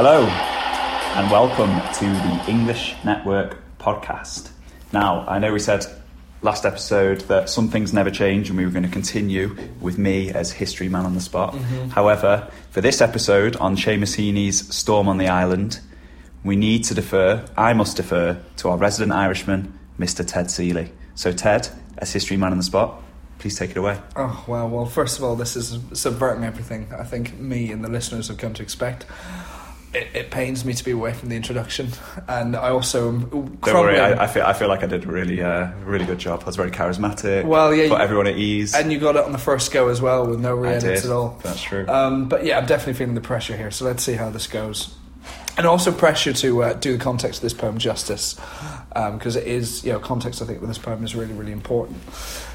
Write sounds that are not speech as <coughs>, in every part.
Hello, and welcome to the English Network podcast. Now, I know we said last episode that some things never change and we were going to continue with me as history man on the spot. Mm-hmm. However, for this episode on Seamus Heaney's Storm on the Island, we need to defer, I must defer, to our resident Irishman, Mr. Ted Seeley. So, Ted, as history man on the spot, please take it away. Oh, well, well, first of all, this is subverting everything I think me and the listeners have come to expect. It, it pains me to be away from the introduction, and I also Don't worry, I, I, feel, I feel like I did a really, uh, really good job. I was very charismatic. Well, yeah, put you- everyone at ease. and you got it on the first go as well with no re-edits at all. That's true. Um, but yeah, I'm definitely feeling the pressure here, so let's see how this goes. And also pressure to uh, do the context of this poem justice, because it is, you know, context I think with this poem is really, really important.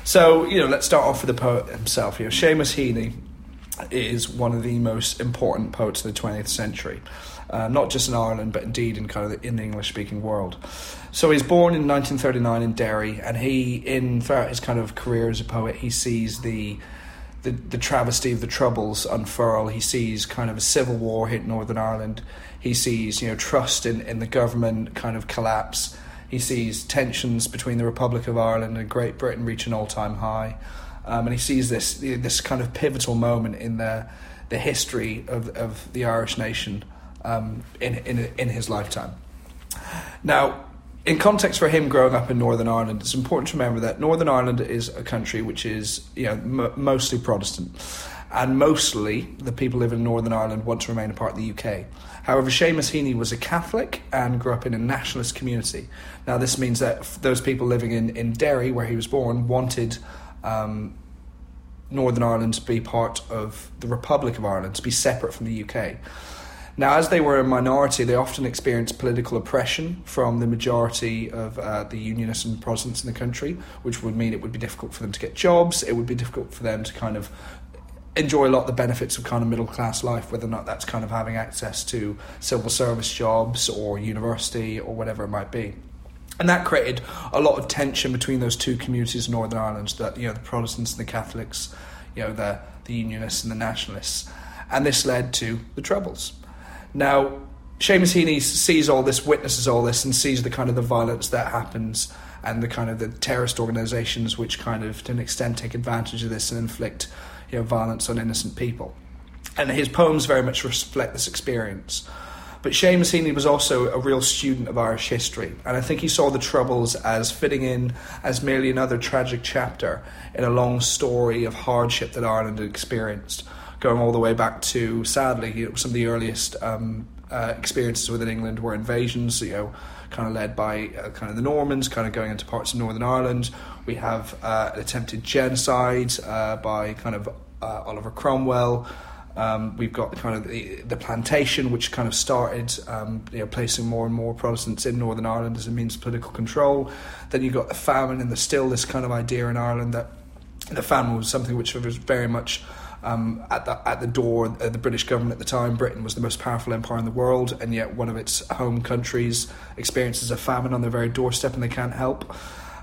So, you know, let's start off with the poet himself. You know, Seamus Heaney is one of the most important poets of the 20th century, uh, not just in Ireland, but indeed in kind of the, in the English-speaking world. So he's born in 1939 in Derry, and he, in throughout his kind of career as a poet, he sees the the, the travesty of the Troubles unfurl. He sees kind of a civil war hit Northern Ireland. He sees, you know, trust in, in the government kind of collapse. He sees tensions between the Republic of Ireland and Great Britain reach an all time high. Um, and he sees this this kind of pivotal moment in the the history of, of the Irish nation um, in, in in his lifetime. Now, in context for him growing up in Northern Ireland, it's important to remember that Northern Ireland is a country which is, you know, m- mostly Protestant, and mostly the people living in Northern Ireland want to remain a part of the UK. However, Seamus Heaney was a Catholic and grew up in a nationalist community. Now, this means that those people living in, in Derry, where he was born, wanted um, Northern Ireland to be part of the Republic of Ireland, to be separate from the UK. Now, as they were a minority, they often experienced political oppression from the majority of uh, the Unionists and Protestants in the country, which would mean it would be difficult for them to get jobs. It would be difficult for them to kind of enjoy a lot of the benefits of kind of middle class life, whether or not that's kind of having access to civil service jobs or university or whatever it might be. And that created a lot of tension between those two communities in Northern Ireland, that you know the Protestants and the Catholics, you know the the Unionists and the Nationalists, and this led to the Troubles. Now, Seamus Heaney sees all this, witnesses all this, and sees the kind of the violence that happens and the kind of the terrorist organisations which kind of, to an extent, take advantage of this and inflict, you know, violence on innocent people. And his poems very much reflect this experience. But Seamus Heaney was also a real student of Irish history, and I think he saw the Troubles as fitting in as merely another tragic chapter in a long story of hardship that Ireland had experienced, going all the way back to, sadly, you know, some of the earliest um, uh, experiences within England were invasions, you know, kind of led by uh, kind of the Normans, kind of going into parts of Northern Ireland. We have uh, attempted genocide uh, by kind of uh, Oliver Cromwell. Um, we've got the kind of the, the plantation, which kind of started, um, you know, placing more and more Protestants in Northern Ireland as a means of political control. Then you've got the famine, and there's still this kind of idea in Ireland that the famine was something which was very much um, at the at the door of the British government at the time. Britain was the most powerful empire in the world, and yet one of its home countries experiences a famine on their very doorstep, and they can't help.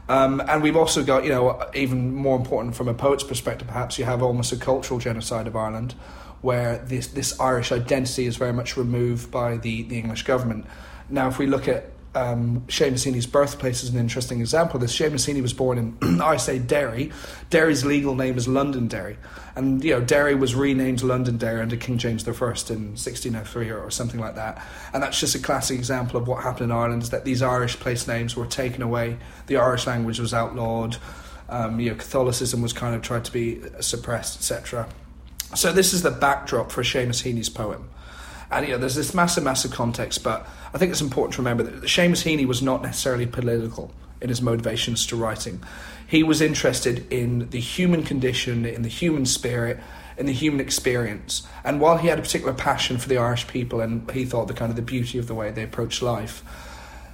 Um, and we've also got, you know, even more important from a poet's perspective, perhaps you have almost a cultural genocide of Ireland, where this this Irish identity is very much removed by the the English government. Now, if we look at um, Heaney's birthplace is an interesting example this. Seamus Heaney was born in, <clears throat> I say Derry. Derry's legal name is Londonderry. And, you know, Derry was renamed Londonderry under King James I in 1603 or, or something like that. And that's just a classic example of what happened in Ireland, is that these Irish place names were taken away. The Irish language was outlawed. Um, you know, Catholicism was kind of tried to be suppressed, etc. So this is the backdrop for Seamus Heaney's poem. And you know, there's this massive, massive context, but I think it's important to remember that Seamus Heaney was not necessarily political in his motivations to writing. He was interested in the human condition, in the human spirit, in the human experience. And while he had a particular passion for the Irish people and he thought the kind of the beauty of the way they approach life,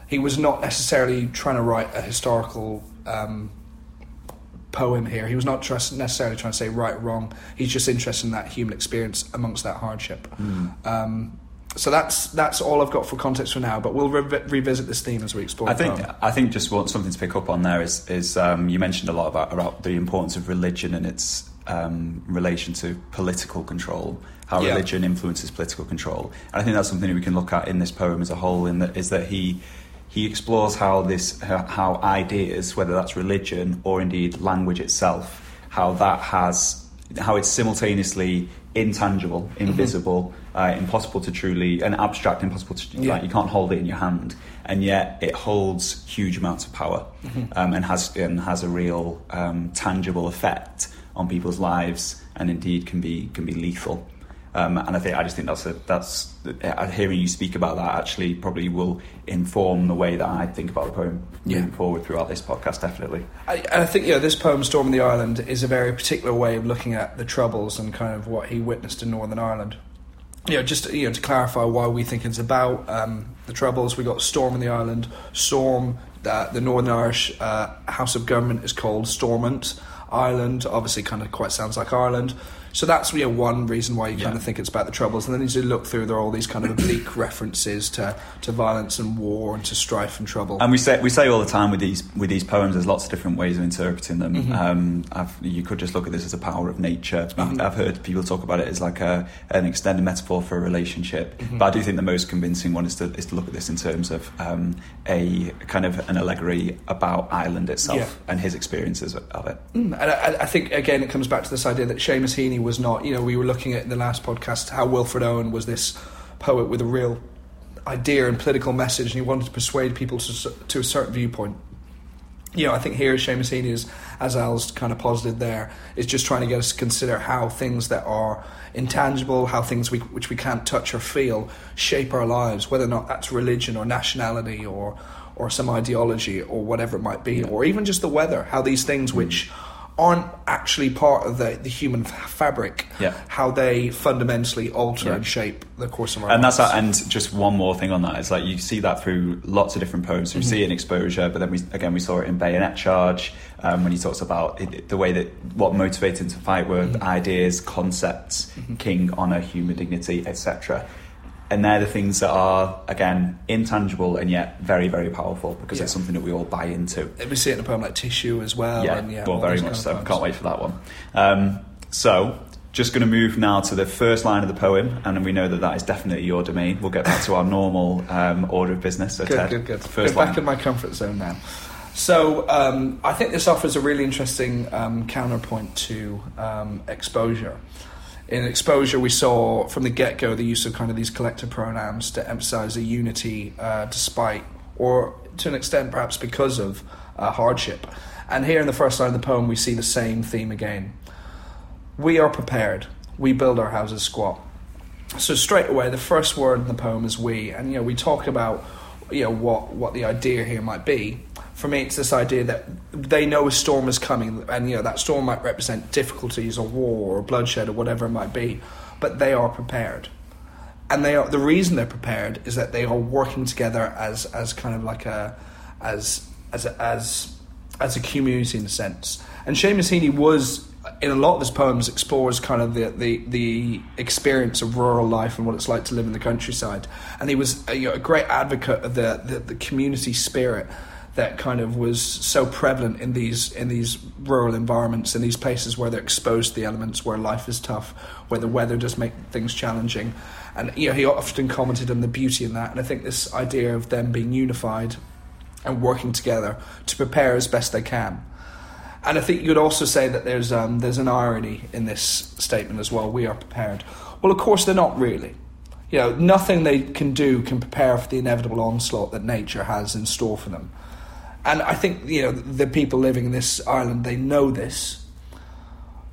he was not necessarily trying to write a historical um, poem here. He was not trust, necessarily trying to say right wrong. He's just interested in that human experience amongst that hardship. Um, so that's that's all I've got for context for now. But we'll re- revisit this theme as we explore. I think. I think just want something to pick up on there is is um, you mentioned a lot about about the importance of religion and its um, relation to political control, how Yeah. religion influences political control. And I think that's something that we can look at in this poem as a whole. In that is that he he explores how this how, ideas, whether that's religion or indeed language itself, how that has how it's simultaneously intangible, Mm-hmm. invisible, uh, impossible to truly, and abstract, impossible to Yeah. like you can't hold it in your hand, and yet it holds huge amounts of power, Mm-hmm. um, and has and has a real um, tangible effect on people's lives, and indeed can be can be lethal. Um, and I think I just think that's a, that's uh, hearing you speak about that actually probably will inform the way that I think about the poem Yeah. moving forward throughout this podcast. Definitely. I, and I think you know this poem, "Storm in the Island," is a very particular way of looking at the troubles and kind of what he witnessed in Northern Ireland. You know, just you know to clarify why we think it's about um, the troubles. We got storm in the island. Storm. Uh, the Northern Irish uh, House of Government is called Stormont Island. Obviously, kind of quite sounds like Ireland. So that's you know, one reason why you kind of think it's about the troubles. And then as you look through, there are all these kind of oblique <coughs> references to, to violence and war and to strife and trouble. And we say we say all the time with these with these poems, there's lots of different ways of interpreting them. Mm-hmm. Um, I've, you could just look at this as a power of nature. I've, I've heard people talk about it as like a an extended metaphor for a relationship. Mm-hmm. But I do think the most convincing one is to is to look at this in terms of um, a kind of an allegory about Ireland itself Yeah. and his experiences of it. Mm, And I, I think again, it comes back to this idea that Seamus Heaney was not. You know, we were looking at in the last podcast how Wilfred Owen was this poet with a real idea and political message, and he wanted to persuade people to, to a certain viewpoint. You know, I think here Seamus Heaney is, as Al's kind of posited there, is just trying to get us to consider how things that are intangible, how things we, which we can't touch or feel, shape our lives, whether or not that's religion or nationality or or some ideology or whatever it might be, or even just the weather, how these things mm. which aren't actually part of the, the human f- fabric, Yeah. how they fundamentally alter Yeah. and shape the course of our and that's lives. and just one more thing on that is like you see that through lots of different poems. So we see it in exposure, but then we again we saw it in Bayonet Charge um, when he talks about it, the way that what motivated him to fight were mm-hmm. ideas, concepts, mm-hmm. king, honor, human dignity, etc. And they're the things that are again intangible and yet very very powerful because it's something that we all buy into. we see it in a poem like Tissue as well. Yeah, and, yeah well, very much so. poems. Can't wait for that one. Um, so, just going to move now to the first line of the poem, and we know that that is definitely your domain. We'll get back to our normal um, order of business. So, Good, Ted, good, good. First Go back in my comfort zone now. So um, I think this offers a really interesting um, counterpoint to um, exposure. In exposure, we saw from the get go the use of kind of these collective pronouns to emphasize a unity uh, despite, or to an extent perhaps because of, uh, hardship. And here in the first line of the poem, we see the same theme again. We are prepared. We build our houses squat. So straight away, the first word in the poem is "we," and you know we talk about you know what what the idea here might be. For me, it's this idea that they know a storm is coming, and you know that storm might represent difficulties or war or bloodshed or whatever it might be, but they are prepared, and they are the reason they're prepared is that they are working together as as kind of like a as as as as a community in a sense. And Seamus Heaney was in a lot of his poems explores kind of the, the, the experience of rural life and what it's like to live in the countryside. And he was a, you know, a great advocate of the, the, the community spirit that kind of was so prevalent in these in these rural environments in these places where they're exposed to the elements where life is tough where the weather does make things challenging and you know he often commented on the beauty in that and I think this idea of them being unified and working together to prepare as best they can. And I think you could also say that there's um, there's an irony in this statement as well. We are prepared. Well, of course they're not really. You know, nothing they can do can prepare for the inevitable onslaught that nature has in store for them. And I think you know the people living in this island they know this,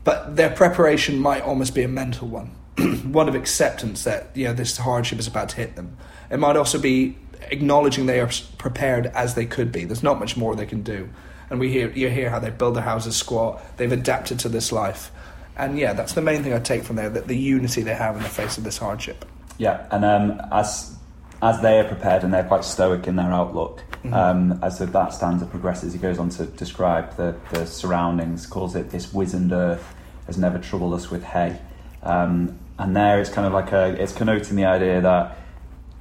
but their preparation might almost be a mental one, <clears throat> one of acceptance that you know this hardship is about to hit them. It might also be acknowledging they are prepared as they could be. There's not much more they can do, and we hear you hear how they build their houses squat. They've adapted to this life, and yeah, that's the main thing I take from there: that the unity they have in the face of this hardship. Yeah, and um, as as they are prepared and they're quite stoic in their outlook, Mm-hmm. um, as the, that stanza progresses, he goes on to describe the, the surroundings, calls it this wizened earth has never troubled us with hay. Um, and there it's kind of like a, it's connoting the idea that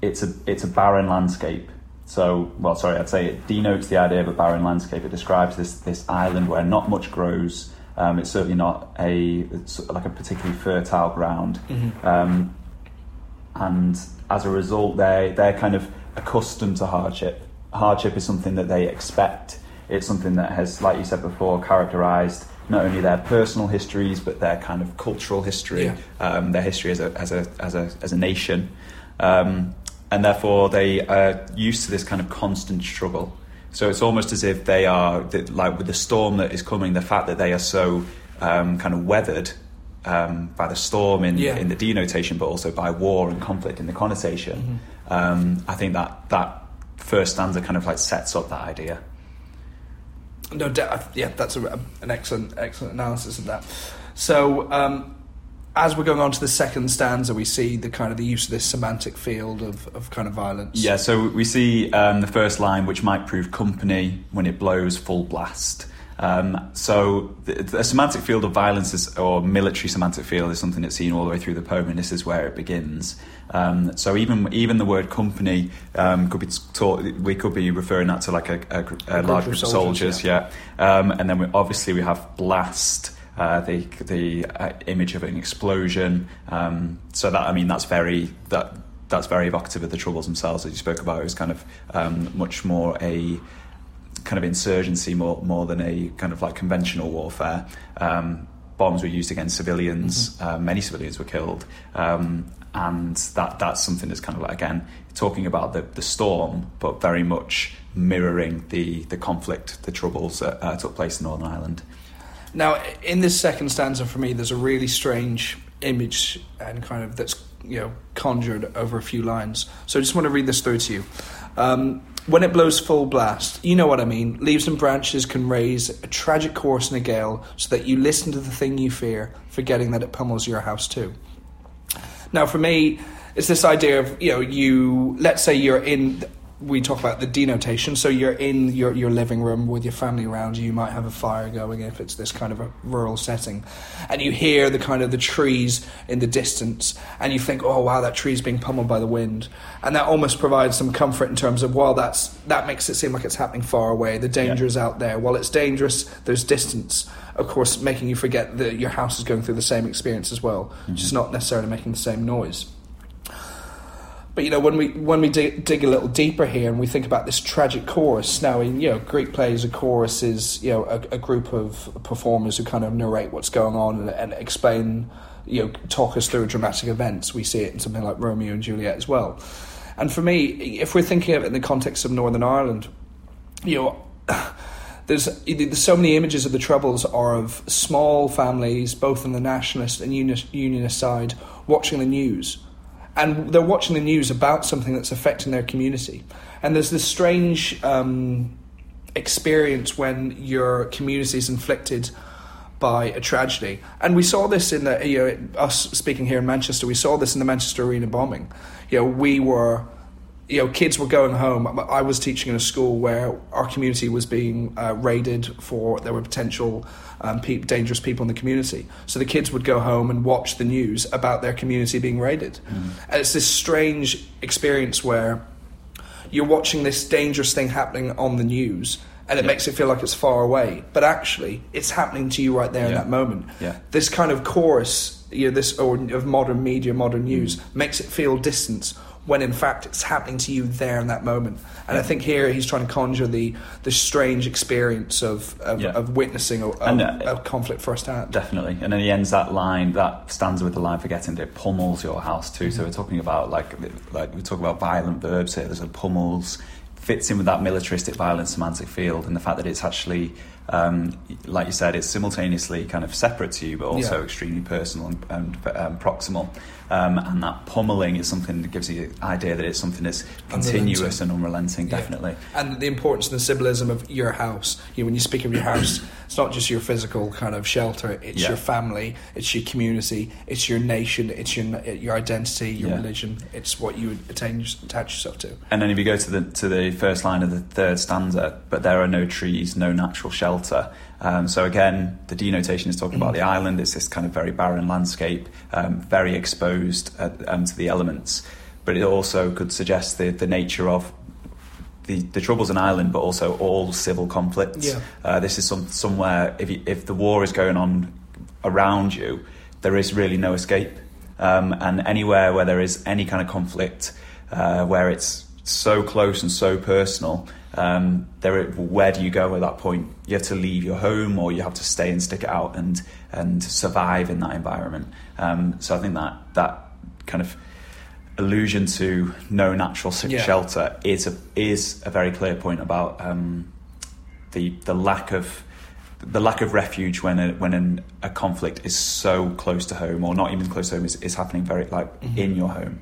it's a, it's a barren landscape. So, well, sorry, I'd say it denotes the idea of a barren landscape. It describes this, this island where not much grows, Um, it's certainly not a it's like a particularly fertile ground, Mm-hmm. um, and as a result, they they're kind of accustomed to hardship. Hardship is something that they expect. It's something that has, like you said before, characterised not only their personal histories but their kind of cultural history, Yeah. um, their history as a as a as a as a nation, um, and therefore they are used to this kind of constant struggle. So it's almost as if they are like with the storm that is coming, the fact that they are so um, kind of weathered um, by the storm in Yeah. in the denotation, but also by war and conflict in the connotation. Um, I think that that first stanza kind of like sets up that idea. No, yeah, that's a, an excellent, excellent analysis of that. So, um, as we're going on to the second stanza, we see the kind of the use of this semantic field of, of kind of violence. Yeah, so we see um, the first line, which might prove company when it blows full blast. Um, so the, the semantic field of violence is, or military semantic field is something that's seen all the way through the poem, and this is where it begins. Um, so even even the word company um, could be taught. We could be referring that to like a, a, a A large group of soldiers, soldiers, yeah. Um, and then we, obviously we have blast. Uh, the the uh, image of an explosion. Um, so that I mean that's very that that's very evocative of the troubles themselves, as you spoke about. It was kind of um, much more a kind of insurgency more more than a kind of like conventional warfare. Um, bombs were used against civilians. Uh, many civilians were killed, um, and that that's something that's kind of like again talking about the, the storm, but very much mirroring the the conflict, the troubles that uh, took place in Northern Ireland. Now, in this second stanza, for me, there's a really strange image and kind of that's you know conjured over a few lines. So I just want to read this through to you. Um, when it blows full blast, you know what I mean. Leaves and branches can raise a tragic chorus in a gale, so that you listen to the thing you fear, forgetting that it pummels your house too. Now, for me, it's this idea of you know you. Let's say you're in. We talk about the denotation. So you're in your, your living room with your family around you. You might have a fire going if it's this kind of a rural setting, and you hear the kind of the trees in the distance, and you think, "Oh wow, that tree's being pummeled by the wind," and that almost provides some comfort in terms of, well, that's that makes it seem like it's happening far away. The danger Yeah. is out there. While it's dangerous, there's distance. Of course, making you forget that your house is going through the same experience as well, mm-hmm. just not necessarily making the same noise. But you know, when we when we dig, dig a little deeper here and we think about this tragic chorus, now in you know Greek plays, a chorus is you know a, a group of performers who kind of narrate what's going on and, and explain, you know, talk us through dramatic events. We see it in something like Romeo and Juliet as well. And for me, if we're thinking of it in the context of Northern Ireland, you know. <coughs> There's, there's so many images of the Troubles are of small families, both on the nationalist and unionist side, watching the news. And they're watching the news about something that's affecting their community. And there's this strange um, experience when your community is inflicted by a tragedy. And we saw this in the, you know, us speaking here in Manchester, we saw this in the Manchester Arena bombing. You know, we were you know, kids were going home. I was teaching in a school where our community was being uh, raided for there were potential um, pe- dangerous people in the community. So the kids would go home and watch the news about their community being raided. And it's this strange experience where you're watching this dangerous thing happening on the news. And it Yeah. makes it feel like it's far away, but actually, it's happening to you right there in that moment. Yeah. This kind of chorus, you know, this or of modern media, modern news, makes it feel distant when in fact it's happening to you there in that moment. And I think here he's trying to conjure the the strange experience of of, Yeah. of witnessing a, a, And, uh, a conflict firsthand. Definitely. And then he ends that line, that stanza with the line forgetting that it pummels your house too. So we're talking about like like we talk about violent verbs here. There's a pummels fits in with that militaristic violent semantic field and the fact that it's actually um, like you said, it's simultaneously kind of separate to you, but also Yeah. extremely extremely personal and, and um, proximal. Um, and that pummeling is something that gives you the idea that it's something that's continuous and unrelenting, Yeah. definitely. And the importance and the symbolism of your house. You know, when you speak of your house, <coughs> it's not just your physical kind of shelter. It's Yeah. your family. It's your community. It's your nation. It's your your identity. Your Yeah. religion. It's what you attain, attach yourself to. And then if you go to the to the first line of the third stanza, but there are no trees, no natural shelter. Um, so again, the denotation is talking about the island. It's this kind of very barren landscape, um, very exposed uh, um, to the elements. But it also could suggest the, the nature of the, the troubles in Ireland, but also all civil conflicts. Yeah. Uh, this is some, somewhere if you, if the war is going on around you, there is really no escape. Um, and anywhere where there is any kind of conflict, uh, where it's so close and so personal, um, there where do you go at that point? You have to leave your home, or you have to stay and stick it out and and survive in that environment. Um, so I think that that kind of allusion to no natural Yeah. shelter is a is a very clear point about um, the the lack of the lack of refuge when a, when an, a conflict is so close to home or not even close to home is, is happening very like Mm-hmm. in your home.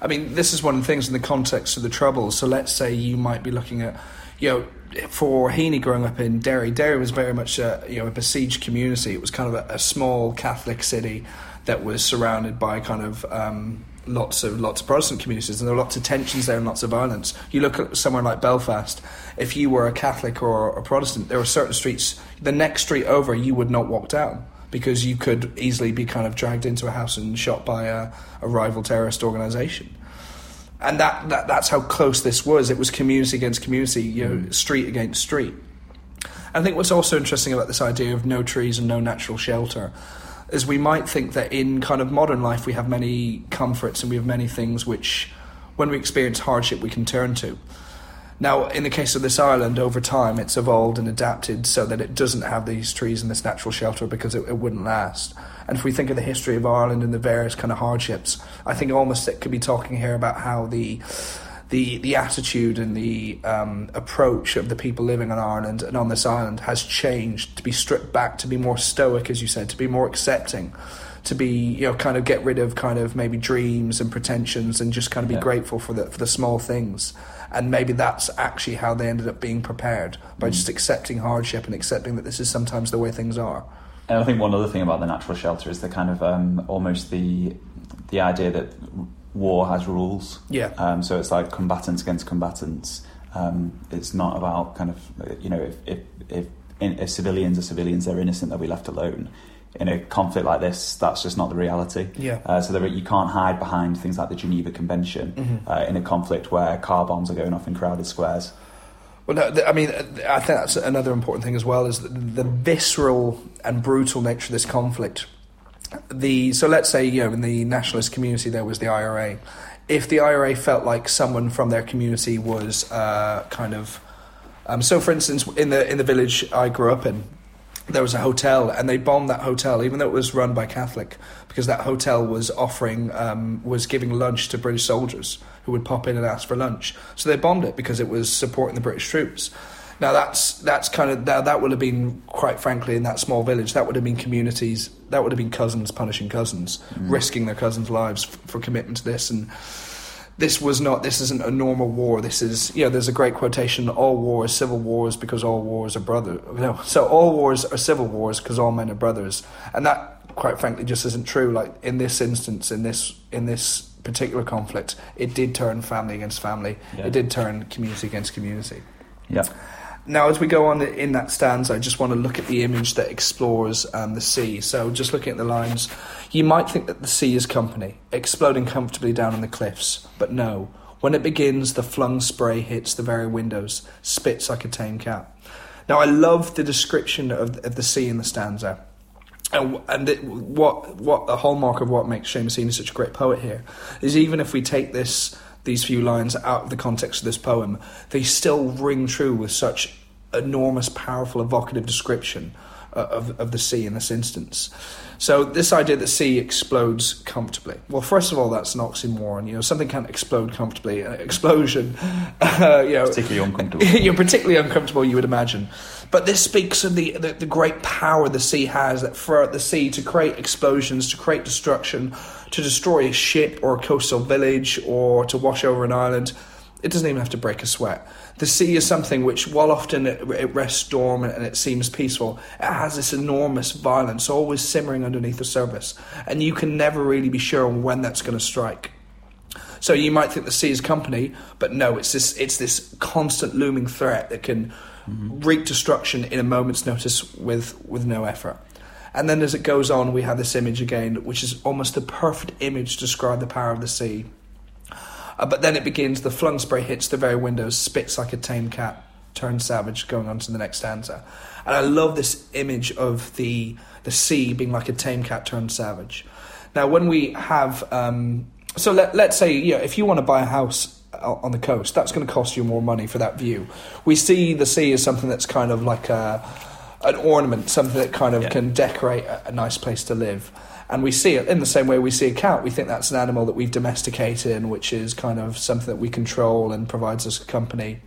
I mean, this is one of the things in the context of the Troubles. So let's say you might be looking at, you know, for Heaney growing up in Derry, Derry was very much a, you know, a besieged community. It was kind of a, a small Catholic city that was surrounded by kind of um, lots of lots of Protestant communities, and there were lots of tensions there and lots of violence. You look at somewhere like Belfast. If you were a Catholic or a Protestant, there were certain streets. The next street over, you would not walk down because you could easily be kind of dragged into a house and shot by a, a rival terrorist organisation. And that, that that's how close this was. It was community against community, you know, mm. street against street. I think what's also interesting about this idea of no trees and no natural shelter is we might think that in kind of modern life we have many comforts and we have many things which, when we experience hardship, we can turn to. Now, in the case of this island, over time it's evolved and adapted so that it doesn't have these trees and this natural shelter because it, it wouldn't last. And if we think of the history of Ireland and the various kind of hardships, I think almost it could be talking here about how the the the attitude and the um, approach of the people living on Ireland and on this island has changed to be stripped back, to be more stoic, as you said, to be more accepting, to be you know kind of get rid of kind of maybe dreams and pretensions and just kind of be Yeah. grateful for the for the small things. And maybe that's actually how they ended up being prepared by just accepting hardship and accepting that this is sometimes the way things are. And I think one other thing about the natural shelter is the kind of um, almost the the idea that war has rules. Yeah. Um, so it's like combatants against combatants. Um, it's not about kind of you know if if if, in, if civilians are civilians, they're innocent, they'll be left alone. In a conflict like this, that's just not the reality. Yeah. Uh, so there, you can't hide behind things like the Geneva Convention uh, in a conflict where car bombs are going off in crowded squares. Well, no, th- I mean, uh, I think that's another important thing as well is the, the visceral and brutal nature of this conflict. The so let's say you know in the nationalist community there was the IRA. If the IRA felt like someone from their community was uh, kind of um, so, for instance, in the in the village I grew up in, there was a hotel, and they bombed that hotel, even though it was run by Catholic, because that hotel was offering um, was giving lunch to British soldiers who would pop in and ask for lunch. So they bombed it because it was supporting the British troops. Now that's that's kind of that, that would have been quite frankly in that small village that would have been communities that would have been cousins punishing cousins, risking their cousins' lives f- for commitment to this and this was not this isn't a normal war. This is you know there's a great quotation all wars civil wars because all wars are brother no so all wars are civil wars because all men are brothers. And that quite frankly just isn't true. Like in this instance in this in this particular conflict it did turn family against family. Yeah. it did turn community against community. Yeah. Now, as we go on in that stanza, I just want to look at the image that explores um, the sea. So, just looking at the lines, you might think that the sea is company, exploding comfortably down on the cliffs, but no. When it begins, the flung spray hits the very windows, spits like a tame cat. Now, I love the description of, of the sea in the stanza. And, and it, what what the hallmark of what makes Seamus such a great poet here is even if we take this these few lines out of the context of this poem, they still ring true with such enormous, powerful, evocative description uh, of of the sea in this instance. So this idea that sea explodes comfortably. Well, first of all, that's an oxymoron. You know, something can't explode comfortably. An explosion, <laughs> uh, you know, Particularly uncomfortable. <laughs> you're particularly uncomfortable, you would imagine. But this speaks of the, the, the great power the sea has that for the sea to create explosions, to create destruction, to destroy a ship or a coastal village or to wash over an island. It doesn't even have to break a sweat. The sea is something which, while often it, it rests dormant and it seems peaceful, it has this enormous violence always simmering underneath the surface. And you can never really be sure when that's going to strike. So you might think the sea is company, but no, it's this it's this constant looming threat that can mm-hmm. wreak destruction in a moment's notice with with no effort. And then as it goes on, we have this image again, which is almost the perfect image to describe the power of the sea. Uh, but then it begins. The flung spray hits the very windows, spits like a tame cat, turns savage, going on to the next stanza. And I love this image of the the sea being like a tame cat turned savage. Now, when we have, um, so let, let's say, you know, if you want to buy a house on the coast, that's going to cost you more money for that view. We see the sea as something that's kind of like a, an ornament, something that kind of Yeah. can decorate a, a nice place to live. And we see it in the same way we see a cat. We think that's an animal that we've domesticated, and which is kind of something that we control and provides us company.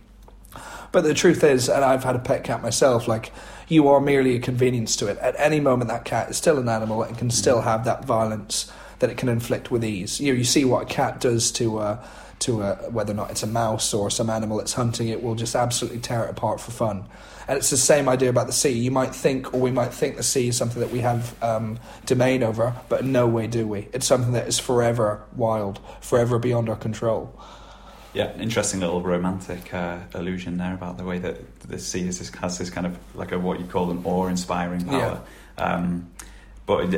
But the truth is, and I've had a pet cat myself, like you are merely a convenience to it. At any moment, that cat is still an animal and can still have that violence that it can inflict with ease. You know, you see what a cat does to uh, to uh, whether or not it's a mouse or some animal that's hunting it will just absolutely tear it apart for fun. And it's the same idea about the sea. You might think, or we might think, the sea is something that we have um, domain over, but in no way do we. It's something that is forever wild, forever beyond our control. Yeah, interesting little romantic uh, illusion there about the way that the sea is this, has this kind of like a what you call an awe-inspiring power. Um, but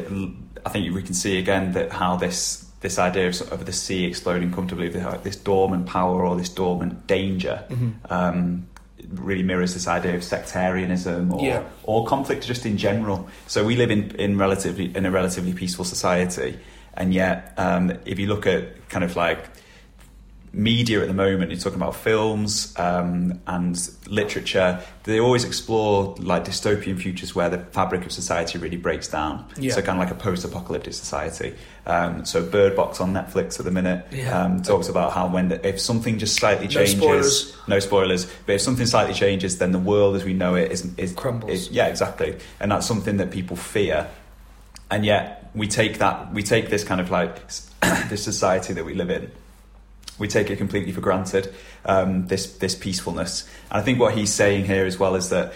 I think we can see again that how this this idea of, sort of the sea exploding comfortably, this dormant power or this dormant danger, um, really mirrors this idea of sectarianism or Yeah. or conflict just in general. So we live in in relatively in a relatively peaceful society, and yet um, if you look at kind of like media at the moment, you're talking about films um, and literature, they always explore like dystopian futures where the fabric of society really breaks down. Yeah. So kind of like a post-apocalyptic society. Um, so Bird Box on Netflix at the minute Yeah. um, talks about how when the, if something just slightly No changes, spoilers. no spoilers, but if something slightly changes, then the world as we know it is, is Crumbles. is- yeah, exactly, and that's something that people fear and yet we take that we take this kind of like <clears throat> this society that we live in we take it completely for granted um, this this peacefulness and I think what he's saying here as well is that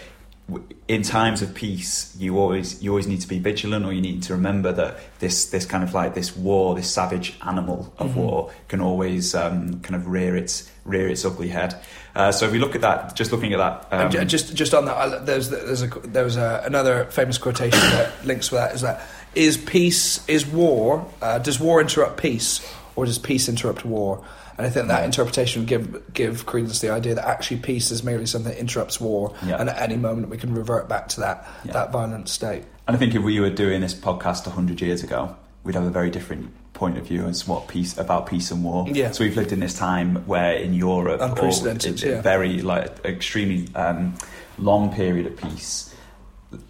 in times of peace you always you always need to be vigilant or you need to remember that this this kind of like this war this savage animal of Mhm. war can always um, kind of rear its rear its ugly head uh, so if we look at that just looking at that um, just just on that, I- there's there's a there was a, another famous quotation that links with that is that is peace is war uh, does war interrupt peace or does peace interrupt war? And I think that Yeah. interpretation would give give credence to the idea that actually peace is merely something that interrupts war, Yeah. and at any moment we can revert back to that Yeah. that violent state. And I think if we were doing this podcast 100 years ago, we'd have a very different point of view as what peace about peace and war. Yeah. So we've lived in this time where in Europe, or Unprecedented, a- a yeah. very like extremely um, long period of peace.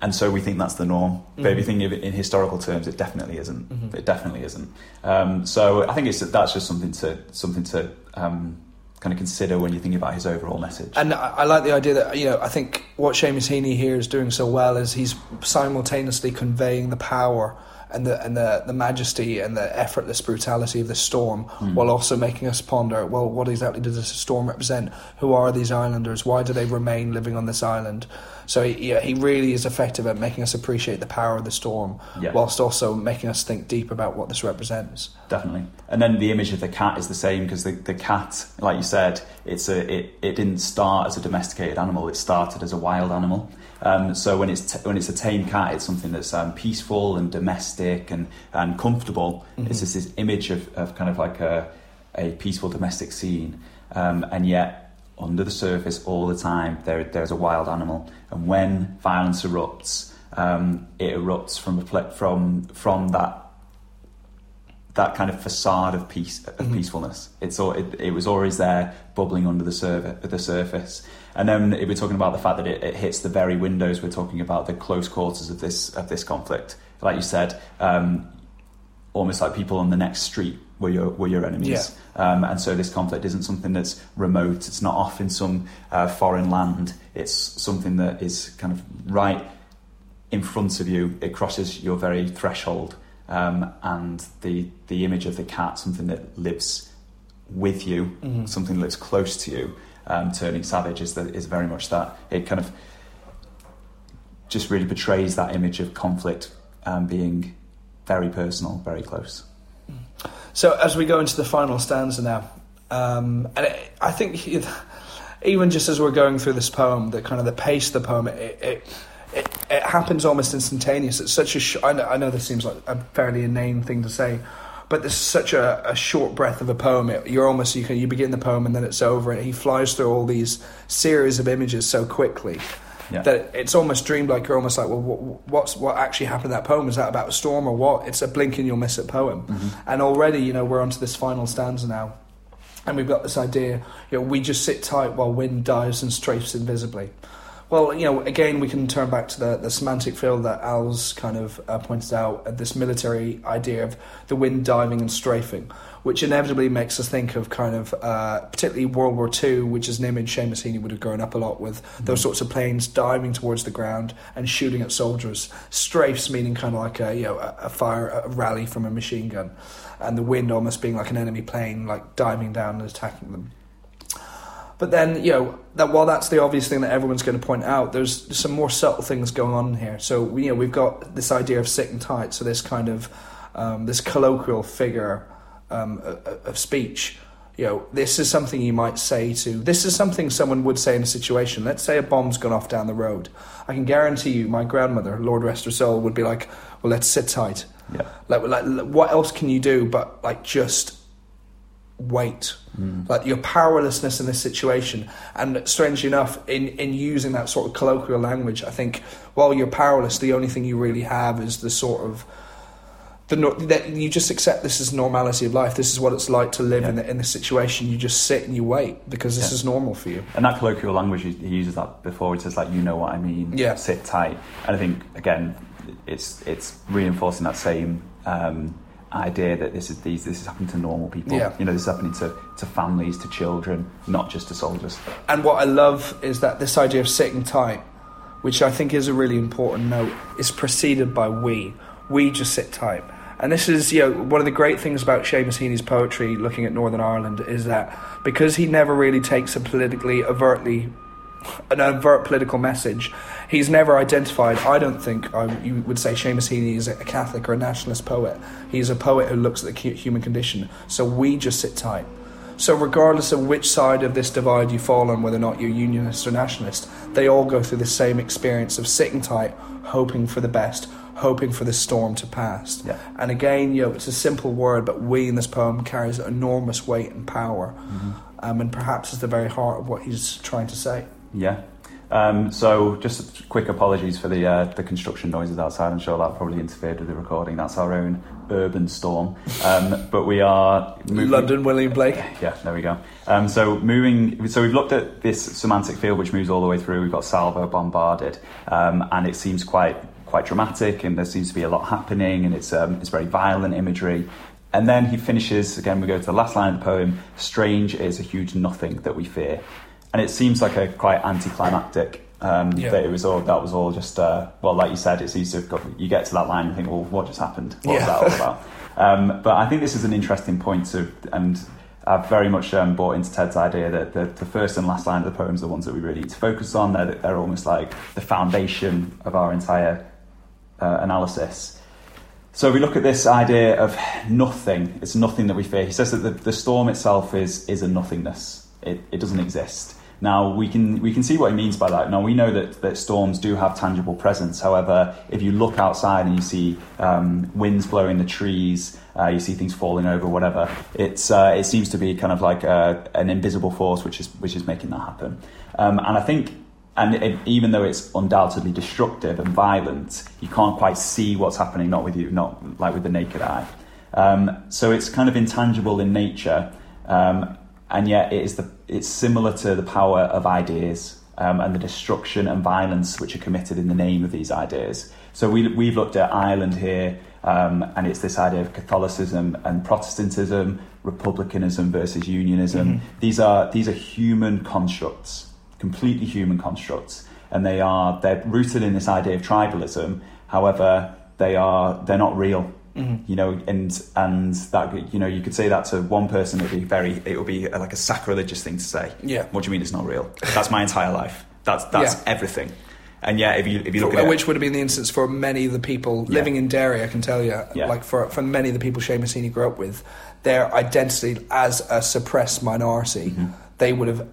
And so we think that's the norm. But if you Mhm. think of it in historical terms, it definitely isn't. Mhm. It definitely isn't. Um, so I think it's that's just something to something to um, kind of consider when you think about his overall message. And I, I like the idea that you know I think what Seamus Heaney here is doing so well is he's simultaneously conveying the power and the and the, the majesty and the effortless brutality of the storm, Hmm. while also making us ponder. Well, what exactly does this storm represent? Who are these islanders? Why do they remain living on this island? So he, yeah, he really is effective at making us appreciate the power of the storm, Yeah. whilst also making us think deep about what this represents. Definitely. And then the image of the cat is the same because the, the cat, like you said, it's a it, it didn't start as a domesticated animal. It started as a wild animal. Um, so when it's t- when it's a tame cat, it's something that's um, peaceful and domestic and and comfortable. Mhm. It's just this image of, of kind of like a a peaceful domestic scene, um, and yet under the surface all the time there there's a wild animal. And when violence erupts, um, it erupts from a from from that that kind of facade of peace of Mhm. peacefulness. It's all it, it was always there, bubbling under the surface. The surface, and then if we're talking about the fact that it, it hits the very windows. We're talking about the close quarters of this of this conflict. Like you said, um, almost like people on the next street were your were your enemies. Um, and so this conflict isn't something that's remote. It's not off in some uh, foreign land. It's something that is kind of right in front of you. It crosses your very threshold. Um, and the the image of the cat, something that lives with you, Mhm. something that lives close to you, um, turning savage is that is very much that. It kind of just really portrays that image of conflict um, being very personal, very close. So as we go into the final stanza now, um, and it, I think <laughs> even just as we're going through this poem, the kind of the pace of the poem, it it, it, it happens almost instantaneous. It's such a sh- I, know, I know this seems like a fairly inane thing to say, but there's such a, a short breath of a poem. It, you're almost you can you begin the poem and then it's over, and he flies through all these series of images so quickly. Yeah. That it's almost dreamlike. You're almost like, well, what, what's what actually happened in that poem? Is that about a storm or what? It's a blink and you'll miss it poem. Mm-hmm. And already, you know, we're onto this final stanza now, and we've got this idea. You know, we just sit tight while wind dives and strafes invisibly. Well, you know, again, we can turn back to the, the semantic field that Al's kind of uh, pointed out, uh, this military idea of the wind diving and strafing, which inevitably makes us think of kind of, uh, particularly World War II, which is an image Seamus Heaney would have grown up a lot with, those sorts of planes diving towards the ground and shooting at soldiers. Strafes meaning kind of like a, you know, a, a fire, a rally from a machine gun, and the wind almost being like an enemy plane, like diving down and attacking them. But then, you know, that while that's the obvious thing that everyone's going to point out, there's some more subtle things going on here. So, we, you know, we've got this idea of sick and tight. So this kind of um, this colloquial figure um, of, of speech. You know, this is something you might say to. This is something someone would say in a situation. Let's say a bomb's gone off down the road. I can guarantee you, my grandmother, Lord rest her soul, would be like, "Well, let's sit tight." Yeah. Like, like, what else can you do but like just wait? Like your powerlessness in this situation, and strangely enough, in in using that sort of colloquial language, I think while you're powerless, the only thing you really have is the sort of the that you just accept this as normality of life. This is what it's like to live in the, in this situation. You just sit and you wait because this Yeah. is normal for you. And that colloquial language, he he uses that before. He says like, "You know what I mean." Yeah. Sit tight. And I think again, it's it's reinforcing that same um, idea that this is these this is happening to normal people. Yeah. You know, this is happening to to families, to children, not just to soldiers. And what I love is that this idea of sitting tight, which I think is a really important note, is preceded by we. We just sit tight. And this is, you know, one of the great things about Seamus Heaney's poetry, looking at Northern Ireland, is that because he never really takes a politically overtly an overt political message. He's never identified. I don't think I, you would say Seamus Heaney is a Catholic or a nationalist poet. He's a poet who looks at the human condition. So we just sit tight. So regardless of which side of this divide you fall on, whether or not you're unionist or nationalist, they all go through the same experience of sitting tight, hoping for the best, hoping for the storm to pass. Yeah. And again, you know, it's a simple word, but we in this poem carries enormous weight and power, um, and perhaps is the very heart of what he's trying to say. Yeah. Um, so, just quick apologies for the uh, the construction noises outside. I'm sure that probably interfered with the recording. That's our own urban storm. Um, but we are moving- London, William Blake. Yeah, there we go. Um, so moving, so we've looked at this semantic field which moves all the way through. We've got Salvo bombarded, um, and it seems quite quite dramatic, and there seems to be a lot happening, and it's um, it's very violent imagery. And then he finishes again. We go to the last line of the poem. Strange is a huge nothing that we fear, and it seems like a quite anticlimactic. Um, Yeah. That it was all that was all just uh, well, like you said, it's easy to got. You get to that line and think, well, what just happened? What was Yeah. that all about? <laughs> Um, but I think this is an interesting point to, and I've very much um, bought into Ted's idea that the, the first and last line of the poems are the ones that we really need to focus on. They're, they're almost like the foundation of our entire uh, analysis. So we look at this idea of nothing. It's nothing that we fear. He says that the, the storm itself is is a nothingness. It, it doesn't exist. Now we can we can see what he means by that. Now we know that, that storms do have tangible presence. However, if you look outside and you see um, winds blowing the trees, uh, you see things falling over, whatever, it's uh, it seems to be kind of like a, an invisible force which is which is making that happen. Um, and I think and it, even though it's undoubtedly destructive and violent, you can't quite see what's happening, not with you, not like with the naked eye. Um, so it's kind of intangible in nature, um, and yet it is the it's similar to the power of ideas um, and the destruction and violence which are committed in the name of these ideas. So we we've looked at Ireland here, um, and it's this idea of Catholicism and Protestantism, republicanism versus unionism. These are these are human constructs completely human constructs, and they are they're rooted in this idea of tribalism. However, they are they're not real. You know, and and that you know you could say that to one person, it'd be very it would be like a sacrilegious thing to say. Yeah. What do you mean it's not real? That's my entire life. That's that's Yeah. everything. And yeah, if you if you look at it, which would have been the instance for many of the people Yeah. living in Derry, I can tell you, Yeah. like for, for many of the people Seamus Heaney grew up with, their identity as a suppressed minority, Mm-hmm. they would have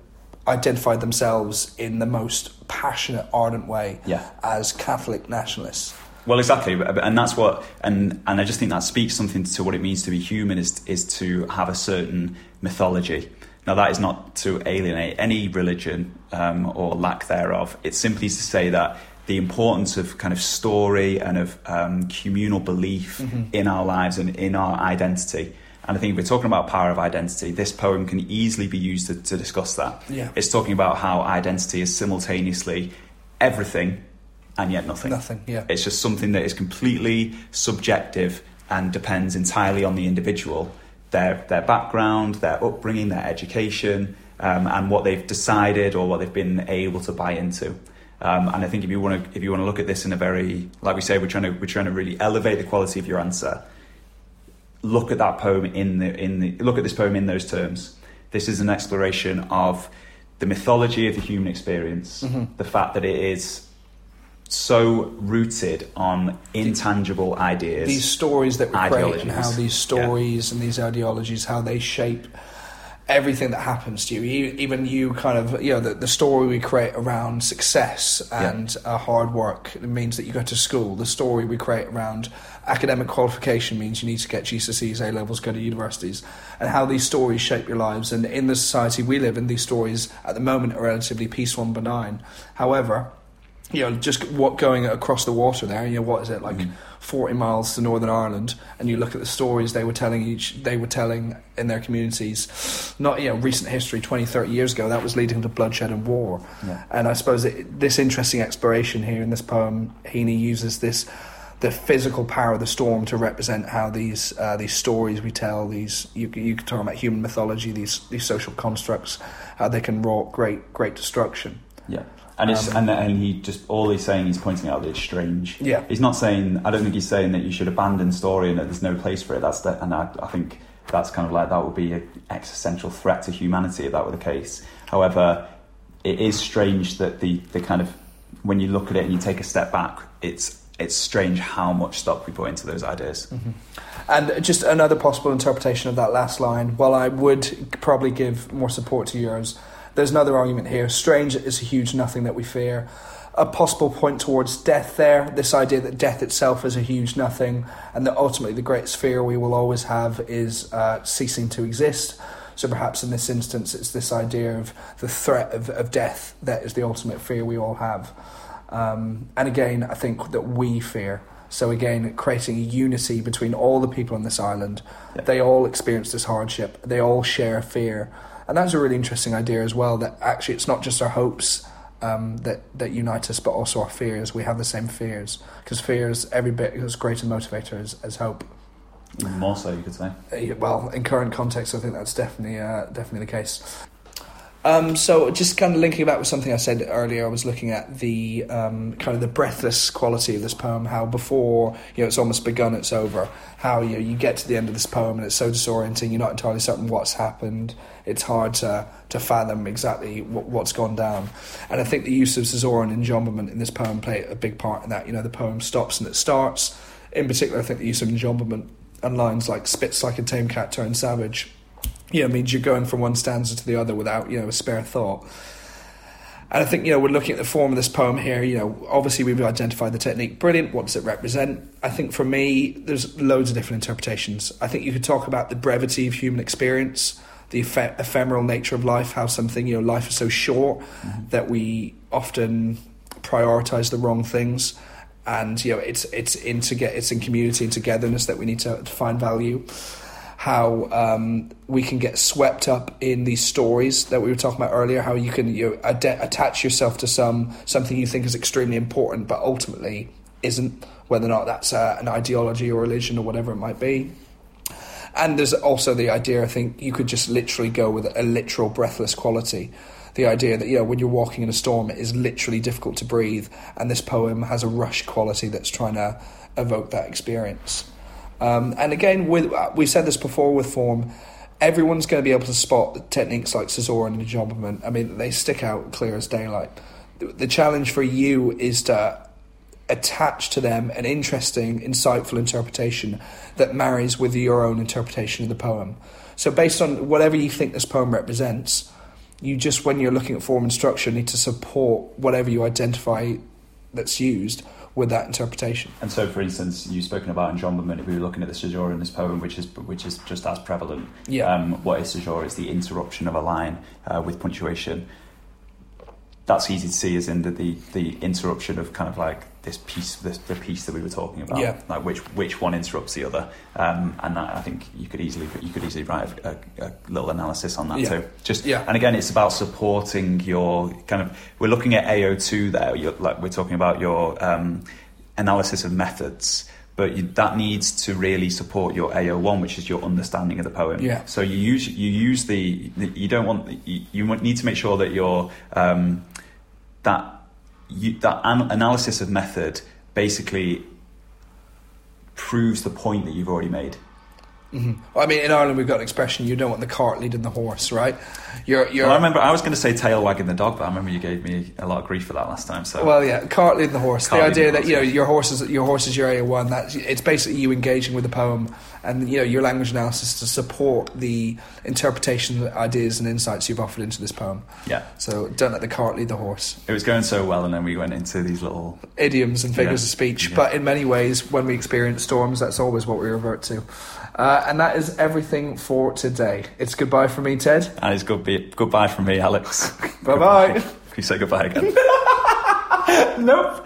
identified themselves in the most passionate, ardent way Yeah. as Catholic nationalists. Well, exactly, and that's what, and and I just think that speaks something to what it means to be human is is to have a certain mythology. Now, that is not to alienate any religion um, or lack thereof. It's simply to say that the importance of kind of story and of um, communal belief mm-hmm. in our lives and in our identity. And I think if we're talking about power of identity, this poem can easily be used to, to discuss that. Yeah. It's talking about how identity is simultaneously everything and yet nothing. Nothing, yeah. It's just something that is completely subjective and depends entirely on the individual, their their background, their upbringing, their education, um, and what they've decided or what they've been able to buy into. Um, and I think if you want to if you want to look at this in a very like we say we're trying to we're trying to really elevate the quality of your answer. Look at that poem in the in the look at this poem in those terms. This is an exploration of the mythology of the human experience, mm-hmm. the fact that it is so rooted on intangible ideas. These stories that we create and how these stories yeah. and these ideologies, how they shape everything that happens to you. Even you kind of, you know, the, the story we create around success and yeah. uh, hard work it means that you go to school. The story we create around academic qualification means you need to get GCSEs, A levels, go to universities, and how these stories shape your lives. And in the society we live in, these stories at the moment are relatively peaceful and benign. However, you know, just what going across the water there, you know, what is it like, mm. forty miles to Northern Ireland, and you look at the stories they were telling each, they were telling in their communities, not you know, recent history, 20, 30 years ago, that was leading to bloodshed and war, yeah. and I suppose it, this interesting exploration here in this poem, Heaney uses this, the physical power of the storm to represent how these uh, these stories we tell, these you you can talk about human mythology, these these social constructs, how they can wrought great great destruction. Yeah. And it's um, and, and he just all he's saying he's pointing out that it's strange. Yeah, he's not saying. I don't think he's saying that you should abandon story and that there's no place for it. That's the, and I, I think that's kind of like that would be an existential threat to humanity if that were the case. However, it is strange that the the kind of when you look at it and you take a step back, it's it's strange how much stock we put into those ideas. Mm-hmm. And just another possible interpretation of that last line. While I would probably give more support to yours there's another argument here. Strange is a huge nothing that we fear. A possible point towards death there, this idea that death itself is a huge nothing, and that ultimately the greatest fear we will always have is uh, ceasing to exist. So perhaps in this instance, it's this idea of the threat of, of death that is the ultimate fear we all have. Um, and again, I think that we fear. So again, creating a unity between all the people on this island. Yeah. They all experience this hardship. They all share fear. And that's a really interesting idea as well. That actually, it's not just our hopes um, that that unite us, but also our fears. We have the same fears because fear is every bit as great a motivator as, as hope. more so, you could say. Uh, well, in current context, I think that's definitely uh, definitely the case. Um, so just kind of linking back with something I said earlier, I was looking at the um, kind of the breathless quality of this poem. How before you know it's almost begun, it's over. How you know, you get to the end of this poem and it's so disorienting. You're not entirely certain what's happened. It's hard to to fathom exactly what, what's gone down. And I think the use of caesura and enjambment in this poem play a big part in that. You know, the poem stops and it starts. In particular, I think the use of enjambment and lines like "spits like a tame cat turned savage." You know, means you're going from one stanza to the other without, you know, a spare thought. And I think, you know, we're looking at the form of this poem here. You know, obviously we've identified the technique. Brilliant. What does it represent? I think for me, there's loads of different interpretations. I think you could talk about the brevity of human experience, the eph- ephemeral nature of life, how something, you know, life is so short mm-hmm. that we often prioritize the wrong things. And, you know, it's, it's in, to get, it's in community and togetherness that we need to, to find value how um, we can get swept up in these stories that we were talking about earlier. How you can you ad- attach yourself to some something you think is extremely important, but ultimately isn't. Whether or not that's uh, an ideology or religion or whatever it might be. And there's also the idea. I think you could just literally go with a literal breathless quality. The idea that you know when you're walking in a storm, it is literally difficult to breathe, and this poem has a rush quality that's trying to evoke that experience. Um, and again, with, uh, we said this before with form, everyone's going to be able to spot techniques like caesura and enjambment. I mean, they stick out clear as daylight. The challenge for you is to attach to them an interesting, insightful interpretation that marries with your own interpretation of the poem. So, based on whatever you think this poem represents, you just, when you're looking at form and structure, need to support whatever you identify that's used with that interpretation. And so, for instance, you've spoken about enjambment, we were looking at the caesura in this poem, which is which is just as prevalent. Yeah. Um, what is caesura is the interruption of a line uh, with punctuation. That's easy to see as in the, the, the interruption of kind of like this piece, this, the piece that we were talking about, Yeah. like which which one interrupts the other, um, and that, I think you could easily you could easily write a, a, little analysis on that Yeah. too. Just Yeah. and again, it's about supporting your kind of. We're looking at AO two there. You're, like we're talking about your um, analysis of methods, but you, that needs to really support your AO one, which is your understanding of the poem. Yeah. So you use you use the, the you don't want you, you need to make sure that your um, that you, that an- analysis of method basically proves the point that you've already made. Hmm I mean, in Ireland, we've got an expression: "You don't want the cart leading the horse," right? You're, you're. Well, I remember I was going to say tail wagging the dog, but I remember you gave me a lot of grief for that last time. So Well, yeah, cart leading the horse. Cart the idea the that you know your horse is your horse is your AO one. That it's basically you engaging with the poem and you know your language analysis to support the interpretation, ideas, and insights you've offered into this poem. yeah, So don't let the cart lead the horse. it was going so well, and then we went into these little Idioms and figures Yeah. of speech, Yeah. but in many ways, when we experience storms, that's always what we revert to. Uh, and that is everything for today. It's goodbye from me, Ted. And it's good be, goodbye from me, Alex. <laughs> Bye bye. Can you say goodbye again? <laughs> nope.